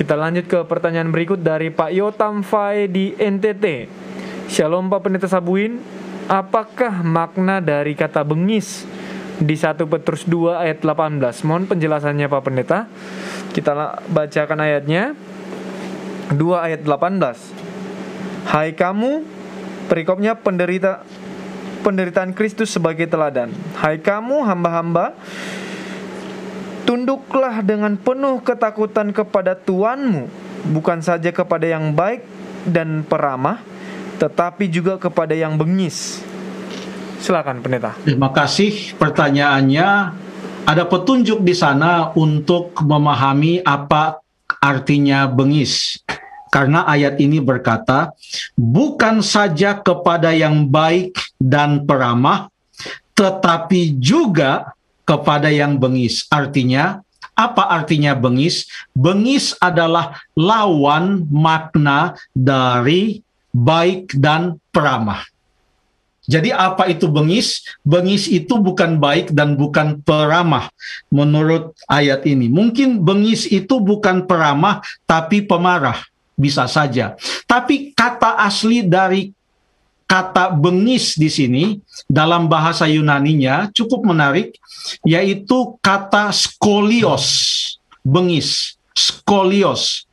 Kita lanjut ke pertanyaan berikut dari Pak Yotam Fai di NTT. Shalom Pak Pendeta Sabuin, apakah makna dari kata bengis di 1 Petrus 2 ayat 18? Mohon penjelasannya Pak Pendeta. Kita bacakan ayatnya. 2 ayat 18. Hai kamu, perikopnya penderita penderitaan Kristus sebagai teladan. Hai kamu hamba-hamba, Tunduklah dengan penuh ketakutan kepada Tuanmu, bukan saja kepada yang baik dan peramah, tetapi juga kepada yang bengis. Silakan pendeta. Terima kasih pertanyaannya. Ada petunjuk di sana untuk memahami apa artinya bengis. Karena ayat ini berkata, bukan saja kepada yang baik dan peramah, tetapi juga kepada yang bengis. Artinya, apa artinya bengis? Bengis adalah lawan makna dari baik dan peramah. Jadi apa itu bengis? Bengis itu bukan baik dan bukan peramah menurut ayat ini. Mungkin bengis itu bukan peramah tapi pemarah. Bisa saja. Tapi kata asli dari kata bengis di sini dalam bahasa Yunaninya cukup menarik yaitu kata skolios bengis skolios.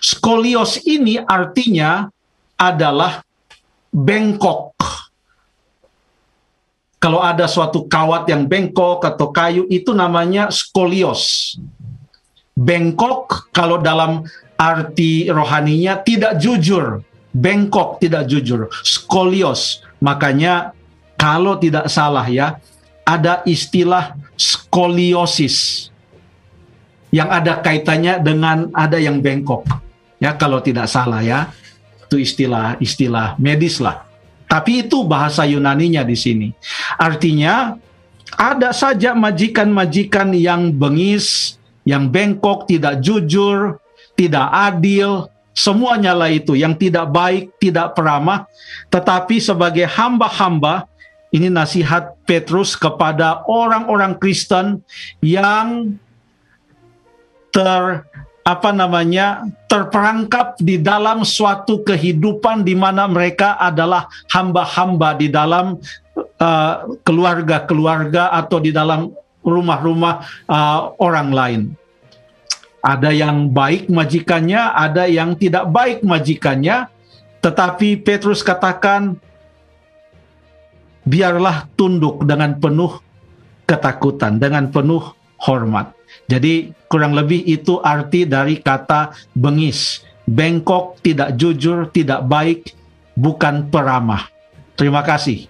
Skolios ini artinya adalah bengkok. Kalau ada suatu kawat yang bengkok atau kayu itu namanya skolios. Bengkok kalau dalam arti rohaninya tidak jujur bengkok, tidak jujur, skolios. Makanya kalau tidak salah ya, ada istilah skoliosis yang ada kaitannya dengan ada yang bengkok. Ya, kalau tidak salah ya. Itu istilah-istilah medis lah. Tapi itu bahasa Yunaninya di sini. Artinya ada saja majikan-majikan yang bengis, yang bengkok, tidak jujur, tidak adil, semuanya lah itu yang tidak baik, tidak peramah, tetapi sebagai hamba-hamba ini nasihat Petrus kepada orang-orang Kristen yang ter apa namanya terperangkap di dalam suatu kehidupan di mana mereka adalah hamba-hamba di dalam uh, keluarga-keluarga uh, atau di dalam rumah-rumah uh, orang lain. Ada yang baik majikannya, ada yang tidak baik majikannya. Tetapi Petrus katakan, biarlah tunduk dengan penuh ketakutan, dengan penuh hormat. Jadi kurang lebih itu arti dari kata bengis. Bengkok, tidak jujur, tidak baik, bukan peramah. Terima kasih.